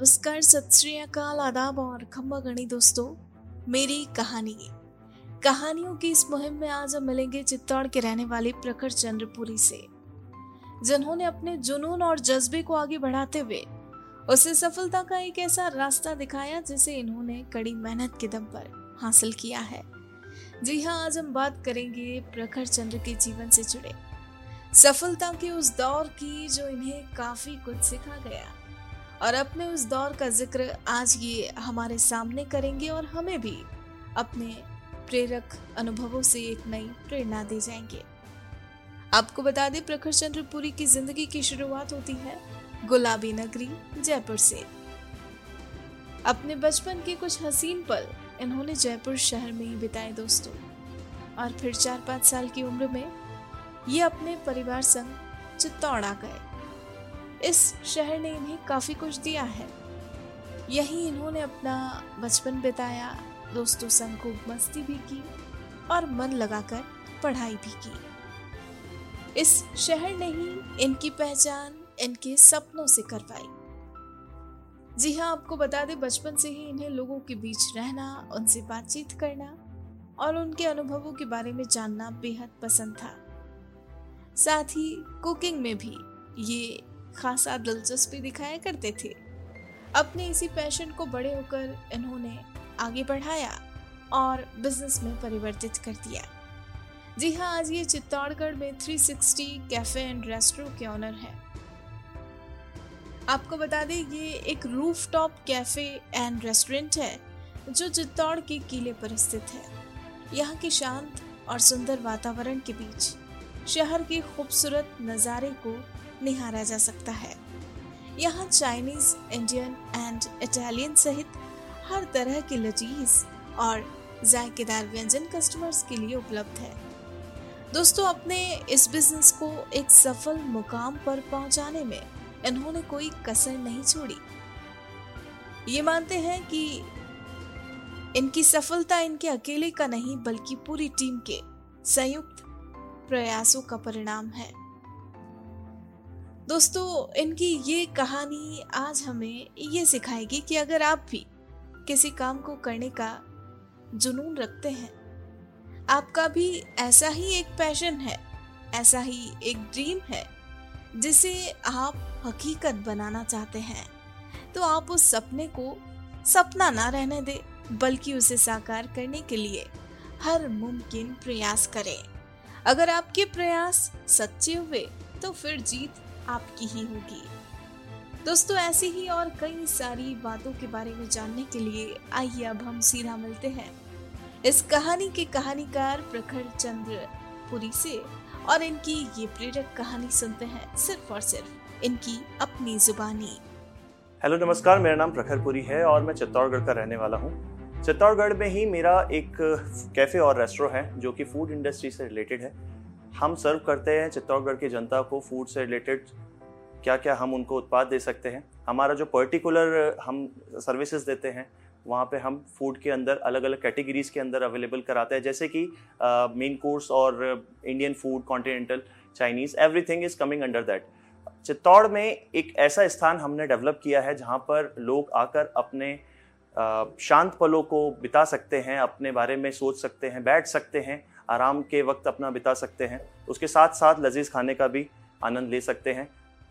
नमस्कार, सत श्री अकाल, आदाब और खम्बा गणी दोस्तों। मेरी कहानी। कहानियों की इस मुहिम में आज हम मिलेंगे चित्तौड़ के रहने वाले प्रखर चंद्रपुरी से, जिन्होंने अपने जुनून और जज्बे को आगे बढ़ाते हुए उसे सफलता का एक ऐसा रास्ता दिखाया जिसे इन्होंने कड़ी मेहनत के दम पर हासिल किया है। जी हाँ आज हम बात करेंगे प्रखर चंद्र के जीवन से जुड़े। सफलता के उस दौर की जो इन्हें काफ़ी कुछ सिखा गया। और अपने उस दौर का ज़िक्र आज ये हमारे सामने करेंगे और हमें भी अपने प्रेरक अनुभवों से एक नई प्रेरणा दे जाएँगे। आपको बता दें, प्रखर चंद्रपुरी की ज़िंदगी की शुरुआत होती है गुलाबी नगरी, जयपुर से। अपने बचपन के कुछ हसीन पल इन्होंने जयपुर शहर में ही बिताए दोस्तों। और फिर चार पाँच साल की उम्र में ये अपने परिवार संग चित्तौड़ गए। इस शहर ने इन्हें काफ़ी कुछ दिया है। यहीं इन्होंने अपना बचपन बिताया, दोस्तों संग खूब मस्ती भी की और मन लगाकर पढ़ाई भी की। इस शहर ने ही इनकी पहचान, इनके सपनों से करवाई। जी हाँ आपको बता दें, बचपन से ही इन्हें लोगों के बीच रहना, उनसे बातचीत करना और उनके अनुभवों के बारे में जानना बेहद पसंद था। साथ ही कुकिंग में भी ये खासा दिलचस्पी दिखाया करते थे। अपने इसी पैशन को बड़े होकर इन्होंने आगे बढ़ाया और बिज़नेस में परिवर्तित कर दिया। जी हाँ आज ये चित्तौड़गढ़ में 360 कैफ़े एंड रेस्टोरेंट के ऑनर है। आपको बता दें, ये एक rooftop cafe and restaurant है, जो चित्तौड़ के किले पर स्थित है। यहाँ के शांत और सुंदर वातावरण के बीच शहर के खूबसूरत नज़ारे को निहारा जा सकता है। यहाँ चाइनीज़ इंडियन एंड इटालियन सहित हर तरह के लजीज और जायकेदार व्यंजन कस्टमर्स के लिए उपलब्ध है। दोस्तों, अपने इस बिज़नेस को एक सफल मुकाम पर पहुँचाने में इन्होंने कोई कसर नहीं छोड़ी। ये मानते हैं कि इनकी सफलता इनके अकेले का नहीं, बल्कि पूरी टीम के संयुक्त प्रयासों का परिणाम है। दोस्तों, इनकी ये कहानी आज हमें ये सिखाएगी कि अगर आप भी किसी काम को करने का जुनून रखते हैं, आपका भी ऐसा ही एक पैशन है, ऐसा ही एक ड्रीम है, जिसे आप हकीकत बनाना चाहते हैं तो आप उस सपने को सपना ना रहने दें, बल्कि उसे साकार करने के लिए हर मुमकिन प्रयास करें। अगर आपके प्रयास सच्चे हुए तो फिर जीत आपकी ही होगी। दोस्तों, ऐसी ही और कई सारी बातों के बारे में जानने के लिए आइए अब हम सीधा मिलते हैं। इस कहानी के कहानीकार प्रखर चंद्र पुरी से, और इनकी ये प्रेरक कहानी सुनते हैं सिर्फ़ और सिर्फ़ इनकी अपनी जुबानी। हेलो, नमस्कार, मेरा नाम प्रखर पुरी है और मैं चित्तौड़गढ़ का रहने वाला हूँ। चित्तौड़गढ़ में ही मेरा एक कैफ़े और रेस्टोरेंट है जो कि फ़ूड इंडस्ट्री से रिलेटेड है। हम सर्व करते हैं चित्तौड़गढ़ की जनता को फ़ूड से रिलेटेड क्या क्या हम उनको उत्पाद दे सकते हैं। हमारा जो पर्टिकुलर हम सर्विसेज़ देते हैं, वहाँ पे हम फ़ूड के अंदर अलग अलग कैटेगरीज के अंदर अवेलेबल कराते हैं। जैसे कि मेन कोर्स और Indian food continental Chinese everything is coming under that Chittor में एक ऐसा स्थान हमने डेवलप किया है जहाँ पर लोग आकर अपने शांत पलों को बिता सकते हैं, अपने बारे में सोच सकते हैं, बैठ सकते हैं। आराम के वक्त अपना बिता सकते हैं। उसके साथ साथ लजीज खाने का भी आनंद ले सकते हैं।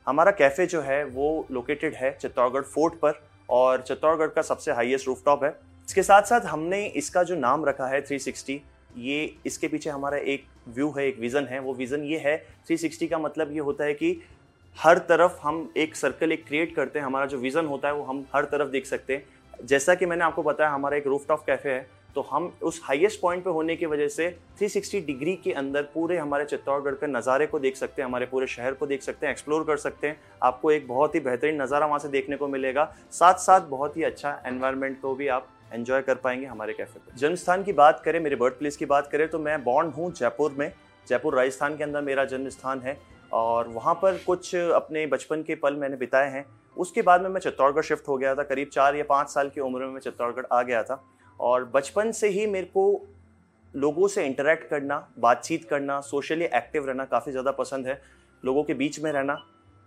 हमारा कैफ़े जो है, वो लोकेटेड है चित्तौड़गढ़ फोर्ट पर और चित्तौड़गढ़ का सबसे हाईएस्ट रूफटॉप है। इसके साथ साथ हमने इसका जो नाम रखा है 360 ये इसके पीछे हमारा एक व्यू है, एक विज़न है। वो विज़न ये है 360 का मतलब ये होता है कि हर तरफ़ हम एक सर्कल एक क्रिएट करते हैं। हमारा जो विज़न होता है, वो हम हर तरफ़ देख सकते हैं। जैसा कि मैंने आपको बताया, हमारा एक रूफटॉप कैफ़े है। तो हम उस हाईएस्ट पॉइंट पे होने की वजह से 360 डिग्री के अंदर पूरे हमारे चित्तौड़गढ़ के नज़ारे को देख सकते हैं, हमारे पूरे शहर को देख सकते हैं एक्सप्लोर कर सकते हैं। आपको एक बहुत ही बेहतरीन नज़ारा वहाँ से देखने को मिलेगा। साथ साथ बहुत ही अच्छा एनवायरनमेंट को भी आप एंजॉय कर पाएँगे हमारे कैफ़े पर जन्म स्थान की बात करें, मेरे बर्थ प्लेस की बात करें तो मैं बॉन्ड हूँ जयपुर में। जयपुर, राजस्थान के अंदर मेरा जन्म स्थान है और वहाँ पर कुछ अपने बचपन के पल मैंने बिताए हैं। उसके बाद में मैं चित्तौड़गढ़ शिफ्ट हो गया था। करीब चार या पाँच साल की उम्र में मैं चित्तौड़गढ़ आ गया था। और बचपन से ही मेरे को लोगों से इंटरेक्ट करना, बातचीत करना सोशली एक्टिव रहना काफ़ी ज़्यादा पसंद है। लोगों के बीच में रहना,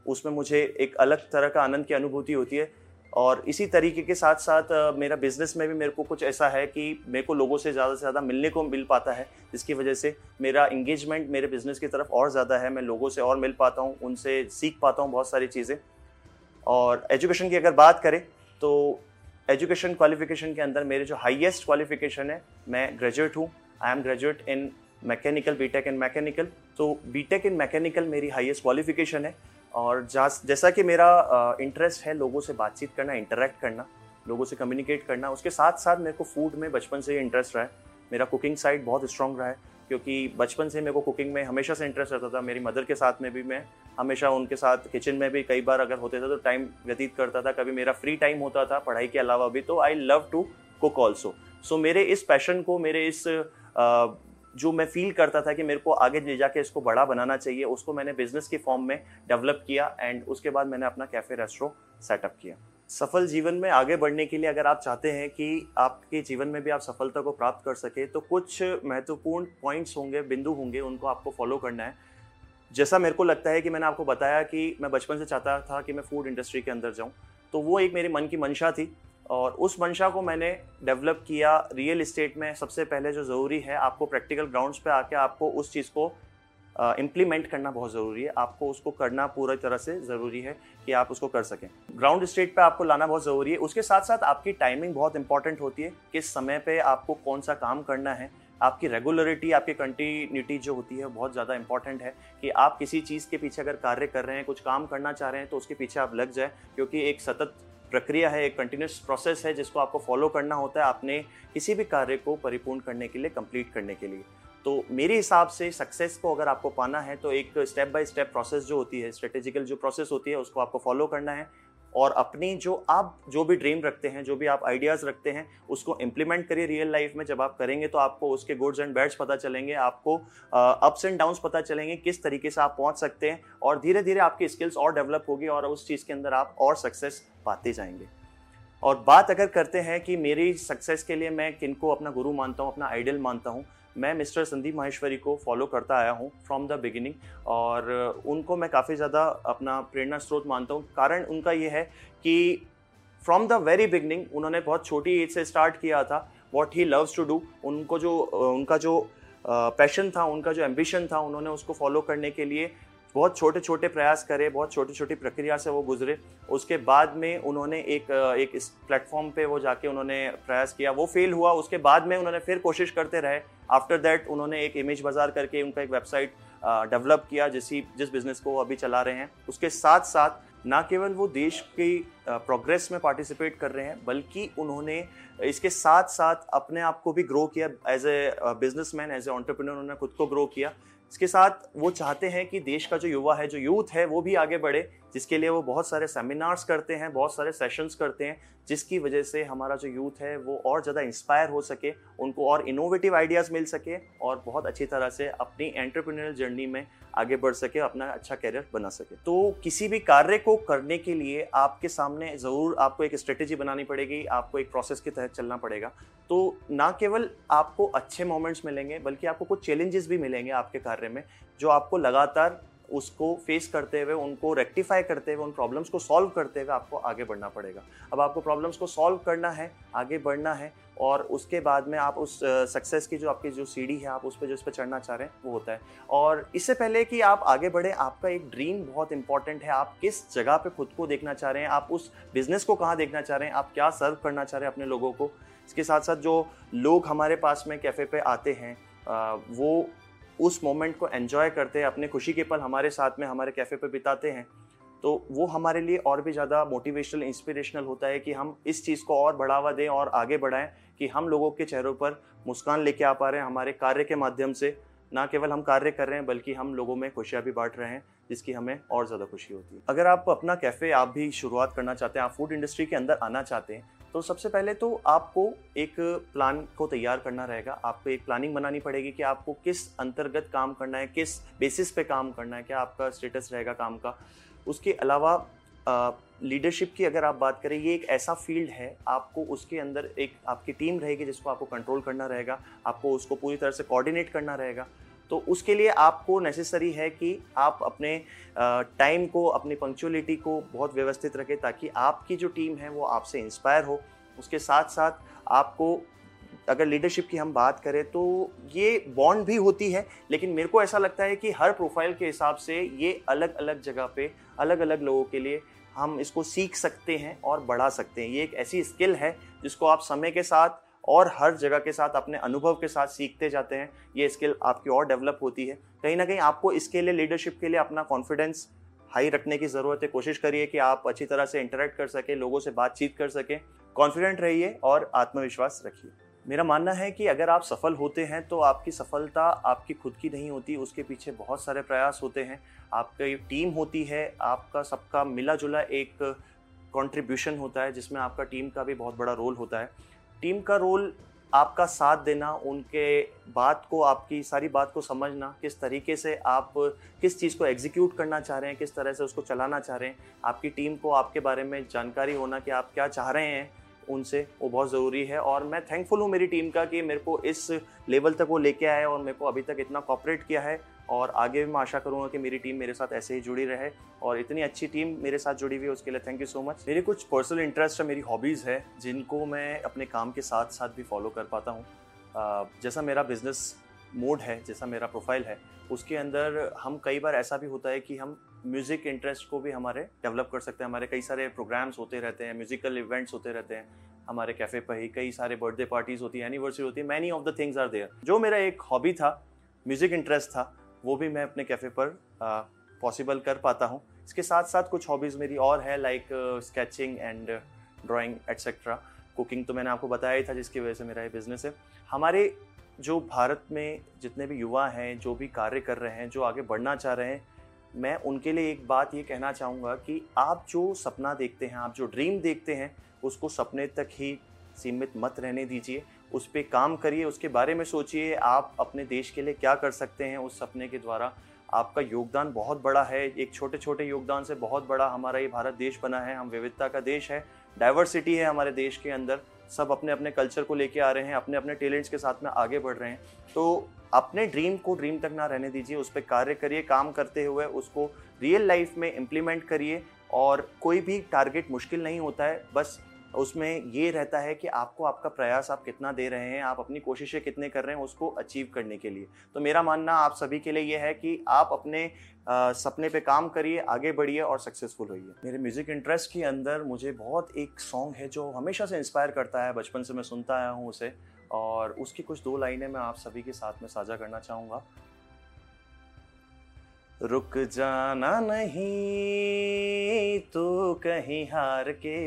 उसमें मुझे एक अलग तरह का आनंद की अनुभूति होती है। और इसी तरीके के साथ साथ मेरा बिज़नेस में भी मेरे को कुछ ऐसा है कि मेरे को लोगों से ज़्यादा से ज़्यादा मिलने को मिल पाता है, जिसकी वजह से मेरा इंगेजमेंट मेरे बिज़नेस की तरफ़ और ज़्यादा है। मैं लोगों से और मिल पाता हूँ, उनसे सीख पाता हूँ बहुत सारी चीज़ें। और एजुकेशन की अगर बात करें तो एजुकेशन क्वालिफिकेशन के अंदर मेरे जो हाईएस्ट क्वालिफिकेशन है, मैं ग्रेजुएट हूँ। I am graduate in mechanical BTech in mechanical तो बीटेक इन मैकेनिकल मेरी हाईएस्ट क्वालिफिकेशन है। और जैसा कि मेरा इंटरेस्ट है लोगों से बातचीत करना इंटरेक्ट करना, लोगों से कम्युनिकेट करना, उसके साथ साथ मेरे को फ़ूड में बचपन से ही इंटरेस्ट रहा है। मेरा कुकिंग साइड बहुत स्ट्रॉन्ग रहा है। क्योंकि बचपन से मेरे को कुकिंग में हमेशा से इंटरेस्ट रहता था। मेरी मदर के साथ में भी मैं हमेशा उनके साथ किचन में भी कई बार अगर होते थे तो टाइम व्यतीत करता था। कभी मेरा फ्री टाइम होता था पढ़ाई के अलावा भी तो I love to cook also so मेरे इस पैशन को मेरे इस आ, जो मैं फील करता था कि मेरे को आगे ले जाके इसको बड़ा बनाना चाहिए उसको मैंने बिज़नेस के फॉर्म में डेवलप किया एंड उसके बाद मैंने अपना कैफ़े रेस्टोरेंट सेटअप किया। सफल जीवन में आगे बढ़ने के लिए अगर आप चाहते हैं कि आपके जीवन में भी आप सफलता को प्राप्त कर सके तो कुछ महत्वपूर्ण पॉइंट्स होंगे, बिंदु होंगे, उनको आपको फॉलो करना है। जैसा मेरे को लगता है कि मैंने आपको बताया कि मैं बचपन से चाहता था कि मैं फ़ूड इंडस्ट्री के अंदर जाऊँ तो वो एक मेरे मन की मंशा थी। और उस मंशा को मैंने डेवलप किया। रियल इस्टेट में सबसे पहले जो ज़रूरी है, आपको प्रैक्टिकल ग्राउंड्स पे आके आपको उस चीज़ को इम्प्लीमेंट uh, करना बहुत ज़रूरी है। आपको उसको करना पूरी तरह से ज़रूरी है कि आप उसको कर सकें। ग्राउंड स्टेट पे आपको लाना बहुत ज़रूरी है। उसके साथ साथ आपकी टाइमिंग बहुत इंपॉर्टेंट होती है किस समय पे आपको कौन सा काम करना है। आपकी रेगुलरिटी आपकी कंटिन्यूटी जो होती है बहुत ज़्यादा इंपॉर्टेंट है कि आप किसी चीज़ के पीछे अगर कार्य कर रहे हैं कुछ काम करना चाह रहे हैं तो उसके पीछे आप लग जाए क्योंकि एक सतत प्रक्रिया है एक कंटिन्यूस प्रोसेस है जिसको आपको फॉलो करना होता है आपने किसी भी कार्य को परिपूर्ण करने के लिए कंप्लीट करने के लिए। तो मेरे हिसाब से सक्सेस को अगर आपको पाना है तो एक स्टेप बाय स्टेप प्रोसेस जो होती है स्ट्रेटेजिकल जो प्रोसेस होती है, उसको आपको फॉलो करना है। और अपनी जो आप, जो भी ड्रीम रखते हैं, जो भी आप आइडियाज़ रखते हैं, उसको इम्प्लीमेंट करिए रियल लाइफ में। जब आप करेंगे तो आपको उसके गुड्स एंड बैड्स पता चलेंगे, आपको अप्स एंड डाउन्स पता चलेंगे, किस तरीके से आप पहुँच सकते हैं, और धीरे धीरे आपकी स्किल्स और डेवलप होगी, और उस चीज़ के अंदर आप और सक्सेस पाते जाएँगे। और बात अगर करते हैं कि मेरी सक्सेस के लिए मैं किनको अपना गुरु मानता हूँ, अपना आइडल मानता हूँ मैं मिस्टर संदीप माहेश्वरी को फॉलो करता आया हूँ फ्रॉम द बिगिनिंग और उनको मैं काफ़ी ज़्यादा अपना प्रेरणा स्रोत मानता हूँ। कारण उनका ये है कि फ्रॉम द वेरी बिगनिंग उन्होंने बहुत छोटी एज से स्टार्ट किया था what he loves to do उनको जो, उनका जो पैशन था, उनका जो एम्बिशन था, उन्होंने उसको फॉलो करने के लिए बहुत छोटे छोटे प्रयास करे, बहुत छोटी छोटी प्रक्रिया से वो गुजरे। उसके बाद में उन्होंने एक एक इस प्लेटफॉर्म पे वो जाके उन्होंने प्रयास किया। वो फेल हुआ, उसके बाद में उन्होंने फिर कोशिश करते रहे। आफ्टर दैट उन्होंने एक इमेज बाज़ार करके उनका एक वेबसाइट डेवलप किया जिसी, जिस बिज़नेस को अभी चला रहे हैं। उसके साथ साथ ना केवल वो देश की प्रोग्रेस में पार्टिसिपेट कर रहे हैं, बल्कि उन्होंने इसके साथ साथ अपने आप को भी ग्रो किया। As a businessman as a entrepreneur उन्होंने खुद को ग्रो किया। इसके साथ वो चाहते हैं कि देश का जो युवा है, जो यूथ है, वो भी आगे बढ़े, जिसके लिए वो बहुत सारे सेमिनार्स करते हैं, बहुत सारे सेशंस करते हैं, जिसकी वजह से हमारा जो यूथ है, वो और ज़्यादा इंस्पायर हो सके, उनको और इनोवेटिव आइडियाज़ मिल सके और बहुत अच्छी तरह से अपनी एंटरप्रेन्योरल जर्नी में आगे बढ़ सके, अपना अच्छा कैरियर बना सके। तो किसी भी कार्य को करने के लिए आपके सामने ज़रूर आपको एक स्ट्रेटेजी बनानी पड़ेगी, आपको एक प्रोसेस के तहत चलना पड़ेगा। तो ना केवल आपको अच्छे मोमेंट्स मिलेंगे, बल्कि आपको कुछ चैलेंजेस भी मिलेंगे आपके कार्य में, जो आपको लगातार उसको फेस करते हुए, उनको रेक्टिफाई करते हुए, उन प्रॉब्लम्स को सॉल्व करते हुए आपको आगे बढ़ना पड़ेगा। अब आपको प्रॉब्लम्स को सॉल्व करना है, आगे बढ़ना है, और उसके बाद में आप उस सक्सेस की जो आपकी जो सीढ़ी है, आप उस पर जो इस पर चढ़ना चाह रहे हैं, वो होता है। और इससे पहले कि आप आगे बढ़े, आपका एक ड्रीम बहुत इंपॉर्टेंट है। आप किस जगह पे खुद को देखना चाह रहे हैं, आप उस बिज़नेस को कहाँ देखना चाह रहे हैं, आप क्या सर्व करना चाह रहे हैं अपने लोगों को, इसके साथ साथ जो लोग हमारे पास में कैफ़े पे आते हैं वो उस मोमेंट को एंजॉय करते हैं, अपने खुशी के पल हमारे साथ में, हमारे कैफ़े पर बिताते हैं तो वो हमारे लिए और भी ज़्यादा मोटिवेशनल इंस्पिरेशनल होता है कि हम इस चीज़ को और बढ़ावा दें और आगे बढ़ाएँ कि हम लोगों के चेहरों पर मुस्कान लेके आ पा रहे हैं, हमारे कार्य के माध्यम से। ना केवल हम कार्य कर रहे हैं, बल्कि हम लोगों में खुशियाँ भी बांट रहे हैं, जिसकी हमें और ज़्यादा खुशी होती है। अगर आप अपना कैफ़े आप भी शुरुआत करना चाहते हैं, आप फ़ूड इंडस्ट्री के अंदर आना चाहते हैं तो सबसे पहले तो आपको एक प्लान को तैयार करना रहेगा। आपको एक प्लानिंग बनानी पड़ेगी कि आपको किस अंतर्गत काम करना है, किस बेसिस पे काम करना है, क्या आपका स्टेटस रहेगा काम का। उसके अलावा लीडरशिप की अगर आप बात करें, ये एक ऐसा फ़ील्ड है, आपको उसके अंदर एक आपकी टीम रहेगी जिसको आपको कंट्रोल करना रहेगा, आपको उसको पूरी तरह से कोऑर्डिनेट करना रहेगा। तो उसके लिए आपको नेसेसरी है कि आप अपने टाइम को, अपनी पंक्चुअलिटी को बहुत व्यवस्थित रखें ताकि आपकी जो टीम है वो आपसे इंस्पायर हो। उसके साथ साथ आपको अगर लीडरशिप की हम बात करें तो ये बॉन्ड भी होती है, लेकिन मेरे को ऐसा लगता है कि हर प्रोफ़ाइल के हिसाब से ये अलग अलग जगह पे अलग अलग लोगों के लिए हम इसको सीख सकते हैं और बढ़ा सकते हैं। ये एक ऐसी स्किल है जिसको आप समय के साथ और हर जगह के साथ अपने अनुभव के साथ सीखते जाते हैं। ये स्किल आपकी और डेवलप होती है। कहीं ना कहीं आपको इसके लिए लीडरशिप के लिए अपना कॉन्फिडेंस हाई रखने की ज़रूरत है। कोशिश करिए कि आप अच्छी तरह से इंटरेक्ट कर सकें, लोगों से बातचीत कर सकें। कॉन्फिडेंट रहिए और आत्मविश्वास रखिए। मेरा मानना है कि अगर आप सफल होते हैं तो आपकी सफलता आपकी खुद की नहीं होती, उसके पीछे बहुत सारे प्रयास होते हैं। आपकी टीम होती है, आपका सबका मिला जुला एक कंट्रीब्यूशन होता है, जिसमें आपका टीम का भी बहुत बड़ा रोल होता है। टीम का रोल आपका साथ देना, उनके बात को, आपकी सारी बात को समझना, किस तरीके से आप, किस चीज़ को एग्जीक्यूट करना चाह रहे हैं, किस तरह से उसको चलाना चाह रहे हैं, आपकी टीम को, आपके बारे में जानकारी होना कि आप क्या चाह रहे हैं, उनसे वो बहुत ज़रूरी है। और मैं थैंकफुल हूँ मेरी टीम का कि मेरे को इस लेवल तक वो लेके आए और मेरे को अभी तक इतना कॉपरेट किया है। और आगे भी मैं आशा करूँगा कि मेरी टीम मेरे साथ ऐसे ही जुड़ी रहे और इतनी अच्छी टीम मेरे साथ जुड़ी हुई है उसके लिए थैंक यू सो मच मेरी कुछ पर्सनल इंटरेस्ट है मेरी हॉबीज़ है जिनको मैं अपने काम के साथ साथ भी फॉलो कर पाता हूँ. जैसा मेरा बिज़नेस मोड है, जैसा मेरा प्रोफ़ाइल है, उसके अंदर हम कई बार ऐसा भी होता है कि हम म्यूज़िक इंटरेस्ट को भी हमारे डेवलप कर सकते हैं. हमारे कई सारे प्रोग्राम्स होते रहते हैं म्यूजिकल इवेंट्स होते रहते हैं. हमारे कैफ़े पर ही कई सारे बर्थडे पार्टीज़ होती है एनिवर्सरी होती है. Many of the things are there जो मेरा एक हॉबी था म्यूज़िक इंटरेस्ट था वो भी मैं अपने कैफ़े पर पॉसिबल कर पाता हूँ। इसके साथ साथ कुछ हॉबीज़ मेरी और है like sketching and drawing etcetera cooking तो मैंने आपको बताया ही था, जिसकी वजह से मेरा ये बिज़नेस है। हमारे जो भारत में जितने भी युवा हैं, जो भी कार्य कर रहे हैं, जो आगे बढ़ना चाह रहे हैं, मैं उनके लिए एक बात ये कहना चाहूँगा कि आप जो सपना देखते हैं, आप जो ड्रीम देखते हैं, उसको सपने तक ही सीमित मत रहने दीजिए। उस पर काम करिए, उसके बारे में सोचिए, आप अपने देश के लिए क्या कर सकते हैं उस सपने के द्वारा। आपका योगदान बहुत बड़ा है, एक छोटे छोटे योगदान से बहुत बड़ा हमारा ये भारत देश बना है। हम विविधता का देश है डाइवर्सिटी है हमारे देश के अंदर। सब अपने अपने कल्चर को लेके आ रहे हैं अपने अपने टैलेंट्स के साथ में आगे बढ़ रहे हैं। तो अपने ड्रीम को ड्रीम तक ना रहने दीजिए, उस पर कार्य करिए, काम करते हुए उसको रियल लाइफ में इम्प्लीमेंट करिए और कोई भी टारगेट मुश्किल नहीं होता है। बस उसमें ये रहता है कि आपको आपका प्रयास आप कितना दे रहे हैं आप अपनी कोशिशें कितने कर रहे हैं उसको अचीव करने के लिए। तो मेरा मानना आप सभी के लिए ये है कि आप अपने आ, सपने पे काम करिए आगे बढ़िए और सक्सेसफुल होइए मेरे म्यूज़िक इंटरेस्ट के अंदर मुझे बहुत एक सॉन्ग है जो हमेशा से इंस्पायर करता है बचपन से मैं सुनता आया हूँ उसे। और उसकी कुछ दो लाइनें मैं आप सभी के साथ में साझा करना चाहूँगा। रुक जाना नहीं तो कहीं हार के।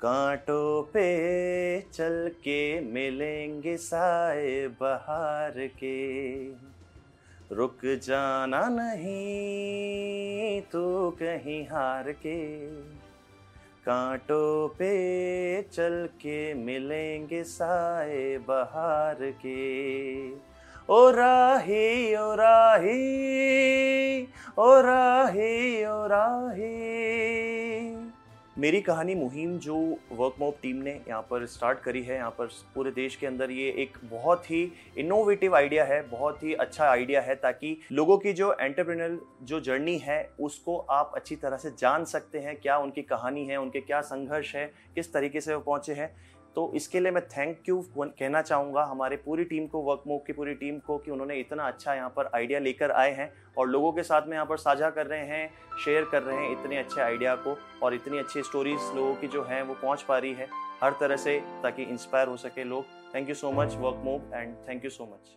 कांटों पे चल के मिलेंगे साए बहार के। रुक जाना नहीं तो कहीं हार के। कांटों पे चल के मिलेंगे साए बहार के। ओ राही ओ राही ओ राही ओ राही। मेरी कहानी मुहिम जो वर्क मॉप टीम ने यहाँ पर स्टार्ट करी है, यहाँ पर पूरे देश के अंदर ये एक बहुत ही इनोवेटिव आइडिया है, बहुत ही अच्छा आइडिया है ताकि लोगों की जो एंटरप्रेनर जो जर्नी है, उसको आप अच्छी तरह से जान सकते हैं, क्या उनकी कहानी है, उनके क्या संघर्ष है, किस तरीके से वो पहुँचे हैं। तो इसके लिए मैं थैंक यू कहना चाहूँगा, हमारे पूरी टीम को वर्क मूव की पूरी टीम को, कि उन्होंने इतना अच्छा यहाँ पर आइडिया लेकर आए हैं और लोगों के साथ में यहाँ पर साझा कर रहे हैं शेयर कर रहे हैं इतने अच्छे आइडिया को और इतनी अच्छी स्टोरीज लोगों की जो हैं वो पहुँच पा रही है हर तरह से, ताकि इंस्पायर हो सके लोग। Thank you so much Workmob and thank you so much